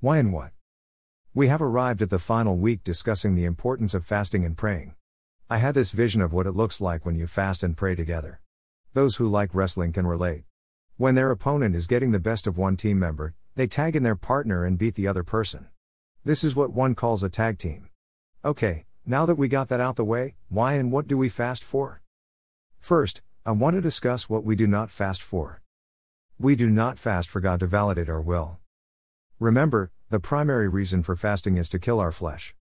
Why and what? We have arrived at the final week discussing the importance of fasting and praying. I had this vision of what it looks like when you fast and pray together. Those who like wrestling can relate. When their opponent is getting the best of one team member, they tag in their partner and beat the other person. This is what one calls a tag team. Okay, now that we got that out the way, why and what do we fast for? First, I want to discuss what we do not fast for. We do not fast for God to validate our will. Remember, the primary reason for fasting is to kill our flesh.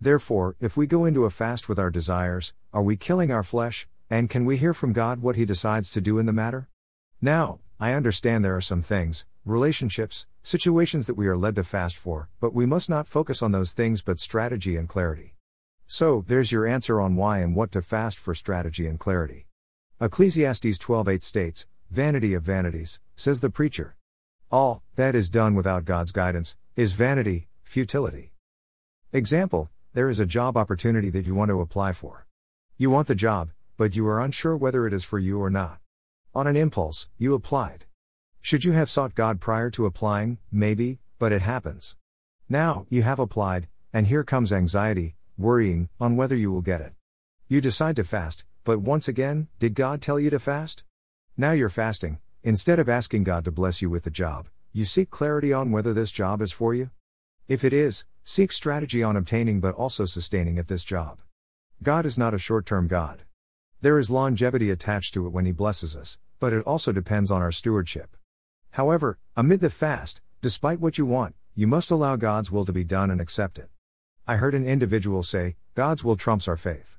Therefore, if we go into a fast with our desires, are we killing our flesh, and can we hear from God what He decides to do in the matter? Now, I understand there are some things, relationships, situations that we are led to fast for, but we must not focus on those things but strategy and clarity. So, there's your answer on why and what to fast for strategy and clarity. Ecclesiastes 12:8 states, "Vanity of vanities," says the preacher. All that is done without God's guidance is vanity, futility. Example, there is a job opportunity that you want to apply for. You want the job, but you are unsure whether it is for you or not. On an impulse, you applied. Should you have sought God prior to applying? Maybe, but it happens. Now, you have applied, and here comes anxiety, worrying, on whether you will get it. You decide to fast, but once again, did God tell you to fast? Now you're fasting, instead of asking God to bless you with the job, you seek clarity on whether this job is for you? If it is, seek strategy on obtaining but also sustaining at this job. God is not a short term God. There is longevity attached to it when He blesses us, but it also depends on our stewardship. However, amid the fast, despite what you want, you must allow God's will to be done and accept it. I heard an individual say, God's will trumps our faith.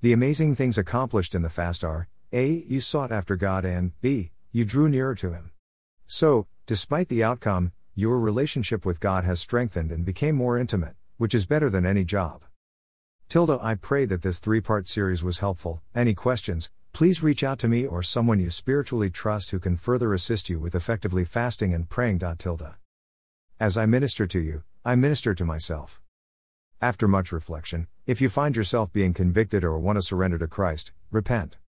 The amazing things accomplished in the fast are A. You sought after God, and B. You drew nearer to Him. So, despite the outcome, your relationship with God has strengthened and became more intimate, which is better than any job. Tilda, I pray that this three part series was helpful. Any questions, please reach out to me or someone you spiritually trust who can further assist you with effectively fasting and praying. Tilda. As I minister to you, I minister to myself. After much reflection, if you find yourself being convicted or want to surrender to Christ, repent.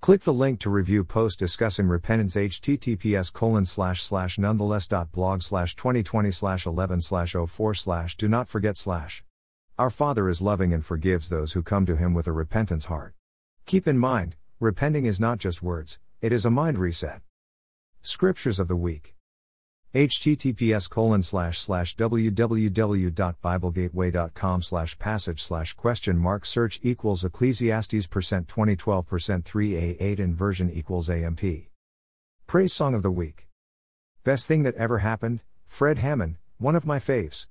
Click the link to review post discussing repentance https colon slash slash nonetheless.blog slash 2020 slash 11 slash 04 slash do not forget slash. Our Father is loving and forgives those who come to him with a repentance heart. Keep in mind, repenting is not just words, it is a mind reset. Scriptures of the Week https colon slash slash www.biblegateway.com slash passage slash question mark search equals ecclesiastes percent 2012 percent 3a8 inversion equals amp praise song of the week. Best thing that ever happened. Fred hammond one of my faves